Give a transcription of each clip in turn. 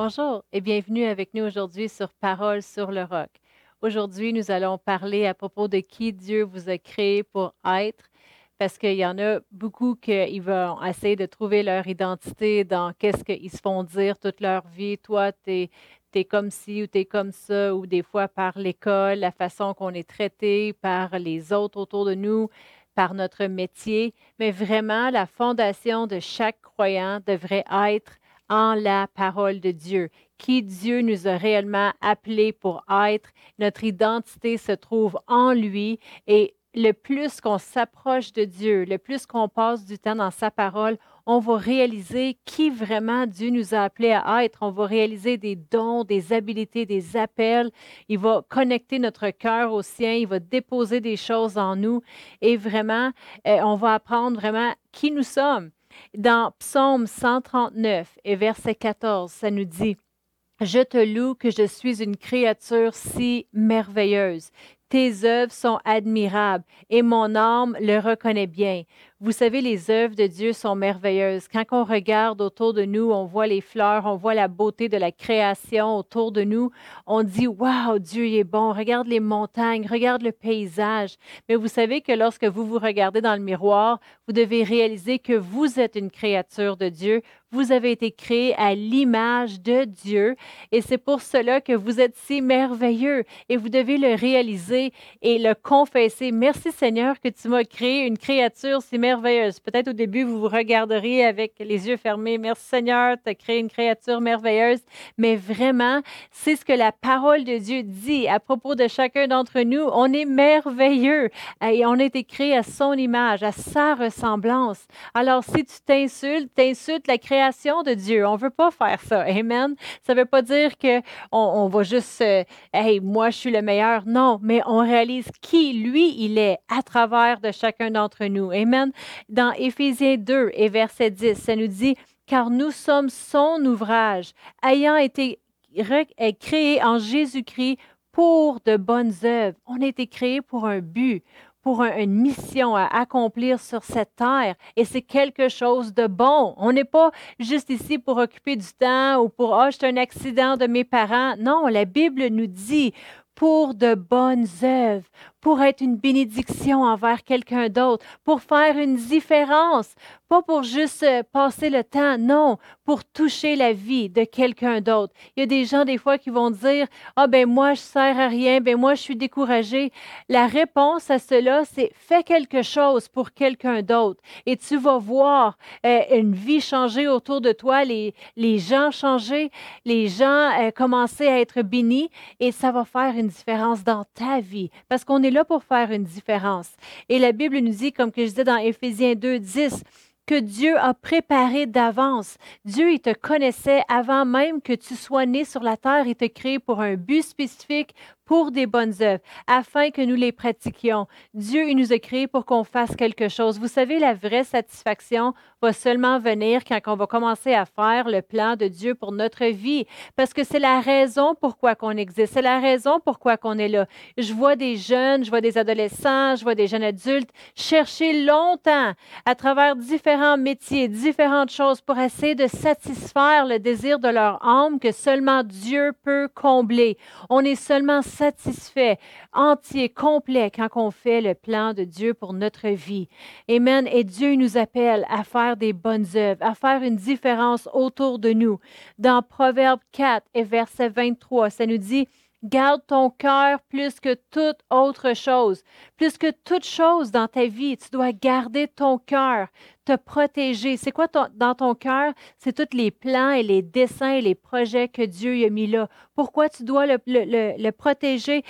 Bonjour et bienvenue avec nous aujourd'hui sur Parole sur le roc. Aujourd'hui, nous allons parler à propos de qui Dieu vous a créé pour être, parce qu'il y en a beaucoup qui vont essayer de trouver leur identité dans qu'est-ce qu'ils se font dire toute leur vie. Toi, tu es, comme ci ou tu es comme ça, ou des fois par l'école, la façon qu'on est traité, par les autres autour de nous, par notre métier. Mais vraiment, la fondation de chaque croyant devrait être en la parole de Dieu, qui Dieu nous a réellement appelés pour être. Notre identité se trouve en lui et le plus qu'on s'approche de Dieu, le plus qu'on passe du temps dans sa parole, on va réaliser qui vraiment Dieu nous a appelés à être. On va réaliser des dons, des habiletés, des appels. Il va connecter notre cœur au sien. Il va déposer des choses en nous. Et vraiment, euh, on va apprendre vraiment qui nous sommes. Dans Psaume 139 et verset 14, ça nous dit, Je te loue que je suis une créature si merveilleuse. Tes œuvres sont admirables et mon âme le reconnaît bien. Vous savez, les œuvres de Dieu sont merveilleuses. Quand on regarde autour de nous, on voit les fleurs, on voit la beauté de la création autour de nous. On dit, waouh, Dieu est bon. Regarde les montagnes, regarde le paysage. Mais vous savez que lorsque vous vous regardez dans le miroir, vous devez réaliser que vous êtes une créature de Dieu. Vous avez été créé à l'image de Dieu et c'est pour cela que vous êtes si merveilleux et vous devez le réaliser et le confesser. Merci Seigneur que tu m'as créé une créature si merveilleuse. Peut-être au début, vous vous regarderiez avec les yeux fermés. Merci Seigneur, tu as créé une créature merveilleuse. Mais vraiment, c'est ce que la parole de Dieu dit à propos de chacun d'entre nous. On est merveilleux et on a été créé à son image, à sa ressemblance. Alors, si tu t'insultes, t'insultes la de Dieu. On ne veut pas faire ça. Amen. Ça ne veut pas dire qu'on on va juste, euh, hey, moi, je suis le meilleur. Non, mais on réalise qui, lui, il est à travers de chacun d'entre nous. Amen. Dans Éphésiens 2 et verset 10, ça nous dit, car nous sommes son ouvrage, ayant été créés en Jésus-Christ pour de bonnes œuvres. On a été créés pour un but, pour une mission à accomplir sur cette terre. Et c'est quelque chose de bon. On n'est pas juste ici pour occuper du temps ou pour, oh, un accident de mes parents. Non, la Bible nous dit, pour de bonnes œuvres, pour être une bénédiction envers quelqu'un d'autre, pour faire une différence, pas pour juste euh, passer le temps, non, pour toucher la vie de quelqu'un d'autre. Il y a des gens des fois qui vont dire "Ah ben moi je sers à rien, ben moi je suis découragé." La réponse à cela, c'est fais quelque chose pour quelqu'un d'autre et tu vas voir euh, une vie changer autour de toi, les, les gens changer, les gens euh, commencer à être bénis et ça va faire une différence dans ta vie parce qu'on est là pour faire une différence. Et la Bible nous dit, comme que je disais dans Éphésiens 2, 10, que Dieu a préparé d'avance. Dieu, il te connaissait avant même que tu sois né sur la terre. Il te créé pour un but spécifique, pour des bonnes œuvres, afin que nous les pratiquions. Dieu, il nous a créés pour qu'on fasse quelque chose. Vous savez, la vraie satisfaction va seulement venir quand on va commencer à faire le plan de Dieu pour notre vie, parce que c'est la raison pourquoi qu'on existe, c'est la raison pourquoi qu'on est là. Je vois des jeunes, je vois des adolescents, je vois des jeunes adultes chercher longtemps à travers différents métiers, différentes choses pour essayer de satisfaire le désir de leur âme que seulement Dieu peut combler. On est seulement satisfait, entier, complet quand on fait le plan de Dieu pour notre vie. Amen. Et Dieu nous appelle à faire des bonnes œuvres, à faire une différence autour de nous. Dans Proverbe 4 et verset 23, ça nous dit, Garde ton cœur plus que toute autre chose. Plus que toute chose dans ta vie, tu dois garder ton cœur, te protéger? C'est quoi dans ton cœur? C'est tous les plans et les dessins et les projets que Dieu a mis là. Pourquoi tu dois le, le protéger?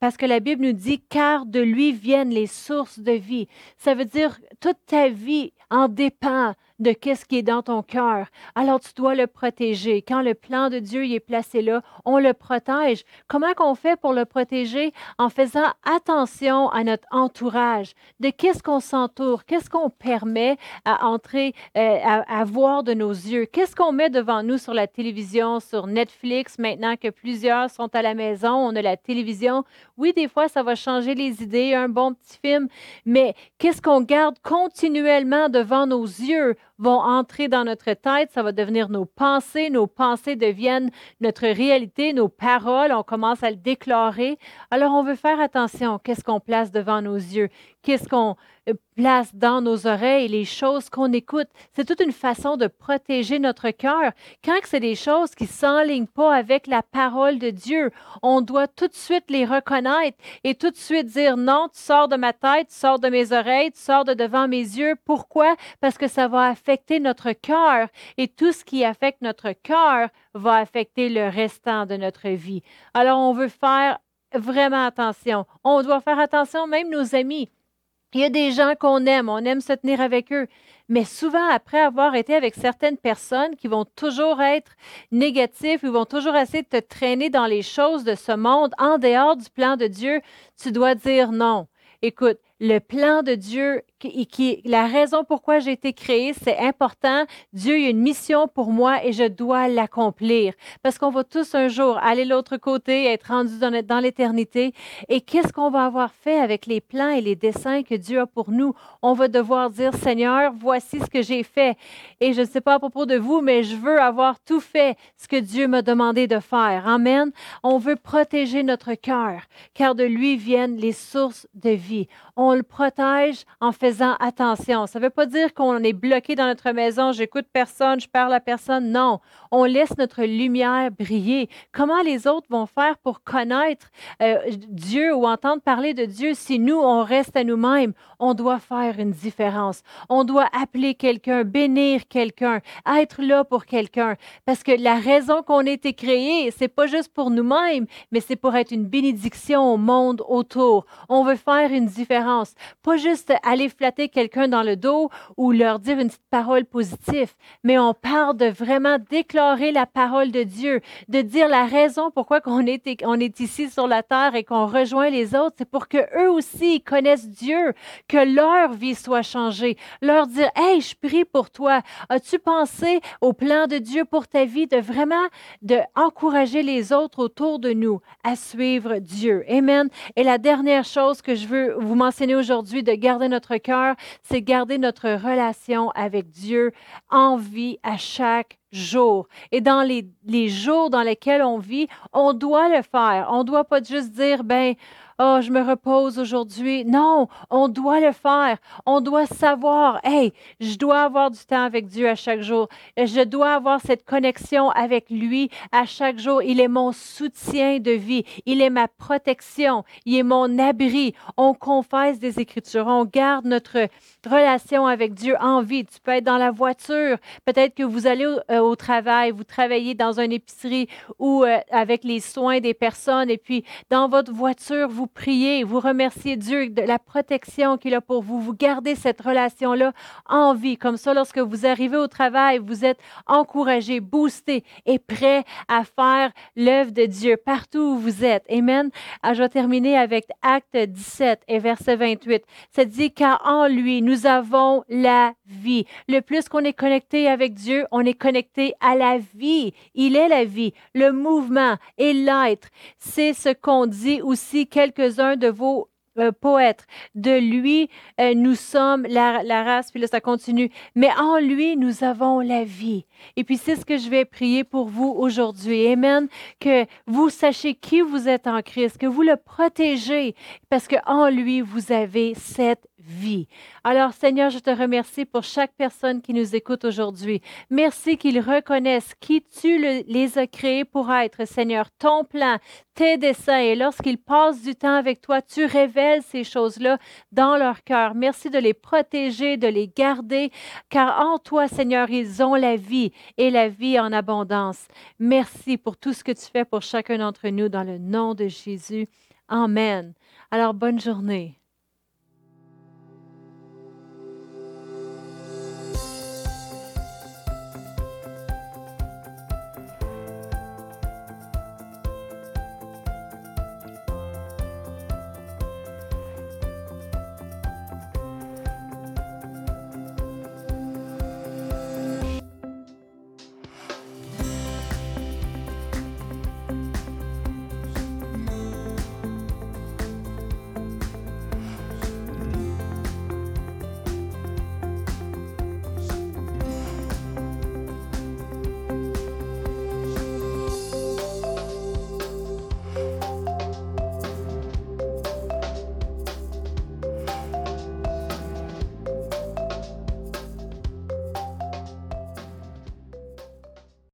Parce que la Bible nous dit, car de lui viennent les sources de vie. Ça veut dire, toute ta vie en dépend de qu'est-ce qui est dans ton cœur. Alors tu dois le protéger. Quand le plan de Dieu y est placé là, on le protège. Comment qu'on fait pour le protéger? En faisant attention à notre entourage, de qu'est-ce qu'on s'entoure, qu'est-ce qu'on permet à entrer, euh, à, à, voir de nos yeux, qu'est-ce qu'on met devant nous sur la télévision, sur Netflix, maintenant que plusieurs sont à la maison, on a la télévision? Oui, des fois, ça va changer les idées, un bon petit film, mais qu'est-ce qu'on garde continuellement devant nos yeux? Vont entrer dans notre tête, ça va devenir nos pensées, nos pensées deviennent notre réalité, nos paroles, on commence à le déclarer. Alors on veut faire attention, qu'est-ce qu'on place devant nos yeux, qu'est-ce qu'on euh, place dans nos oreilles, les choses qu'on écoute. C'est toute une façon de protéger notre cœur. Quand c'est des choses qui ne s'enlignent pas avec la parole de Dieu, on doit tout de suite les reconnaître et tout de suite dire non, tu sors de ma tête, tu sors de mes oreilles, tu sors de devant mes yeux. Pourquoi? Parce que ça va affecter notre cœur et tout ce qui affecte notre cœur va affecter le restant de notre vie. Alors, on veut faire vraiment attention. On doit faire attention, même nos amis. Il y a des gens qu'on aime, on aime se tenir avec eux, mais souvent après avoir été avec certaines personnes qui vont toujours être négatives, ils vont toujours essayer de te traîner dans les choses de ce monde, en dehors du plan de Dieu, tu dois dire non. Écoute, le plan de Dieu, qui, qui, la raison pourquoi j'ai été créé, c'est important. Dieu a une mission pour moi et je dois l'accomplir. Parce qu'on va tous un jour aller l'autre côté, être rendus dans, dans l'éternité. Et qu'est-ce qu'on va avoir fait avec les plans et les dessins que Dieu a pour nous? On va devoir dire, Seigneur, voici ce que j'ai fait. Et je ne sais pas à propos de vous, mais je veux avoir tout fait ce que Dieu m'a demandé de faire. Amen. On veut protéger notre cœur, car de lui viennent les sources de vie. On le protège en faisant attention. Ça ne veut pas dire qu'on est bloqué dans notre maison, j'écoute personne, je parle à personne. Non, on laisse notre lumière briller. Comment les autres vont faire pour connaître euh, Dieu ou entendre parler de Dieu si nous, on reste à nous-mêmes? On doit faire une différence. On doit appeler quelqu'un, bénir quelqu'un, être là pour quelqu'un. Parce que la raison qu'on a été créé, c'est pas juste pour nous-mêmes, mais c'est pour être une bénédiction au monde autour. On veut faire une différence pas juste aller flatter quelqu'un dans le dos ou leur dire une petite parole positive, mais on parle de vraiment déclarer la parole de Dieu, de dire la raison pourquoi on est, on est ici sur la terre et qu'on rejoint les autres, c'est pour que eux aussi connaissent Dieu, que leur vie soit changée, leur dire, hey, je prie pour toi. As-tu pensé au plan de Dieu pour ta vie, de vraiment de encourager les autres autour de nous à suivre Dieu? Amen. Et la dernière chose que je veux vous mentionner aujourd'hui de garder notre cœur, c'est garder notre relation avec Dieu en vie à chaque jour. Et dans les, les jours dans lesquels on vit, on doit le faire. On ne doit pas juste dire, ben, oh, je me repose aujourd'hui. Non, on doit le faire. On doit savoir, hey, je dois avoir du temps avec Dieu à chaque jour. Je dois avoir cette connexion avec lui à chaque jour. Il est mon soutien de vie. Il est ma protection. Il est mon abri. On confesse des Écritures. On garde notre relation avec Dieu en vie. Tu peux être dans la voiture. Peut-être que vous allez au, euh, travail, vous travaillez dans une épicerie ou euh, avec les soins des personnes et puis dans votre voiture, vous priez, vous remerciez Dieu de la protection qu'il a pour vous. Vous gardez cette relation-là en vie. Comme ça, lorsque vous arrivez au travail, vous êtes encouragé, boosté et prêt à faire l'œuvre de Dieu partout où vous êtes. Amen. Ah, je vais terminer avec Acte 17 et verset 28. Ça dit car en lui, nous avons la vie. Le plus qu'on est connecté avec Dieu, on est connecté à la vie. Il est la vie, le mouvement et l'être. C'est ce qu'on dit aussi quelques-uns de vos euh, poètes. De lui, euh, nous sommes la, la, race, puis là, ça continue. Mais en lui, nous avons la vie. Et puis, c'est ce que je vais prier pour vous aujourd'hui. Amen. Que vous sachiez qui vous êtes en Christ, que vous le protégez, parce qu'en lui, vous avez cette Alors, Seigneur, je te remercie pour chaque personne qui nous écoute aujourd'hui. Merci qu'ils reconnaissent qui tu les as créés pour être, Seigneur, ton plan, tes desseins. Et lorsqu'ils passent du temps avec toi, tu révèles ces choses-là dans leur cœur. Merci de les protéger, de les garder, car en toi, Seigneur, ils ont la vie et la vie en abondance. Merci pour tout ce que tu fais pour chacun d'entre nous dans le nom de Jésus. Amen. Alors, bonne journée.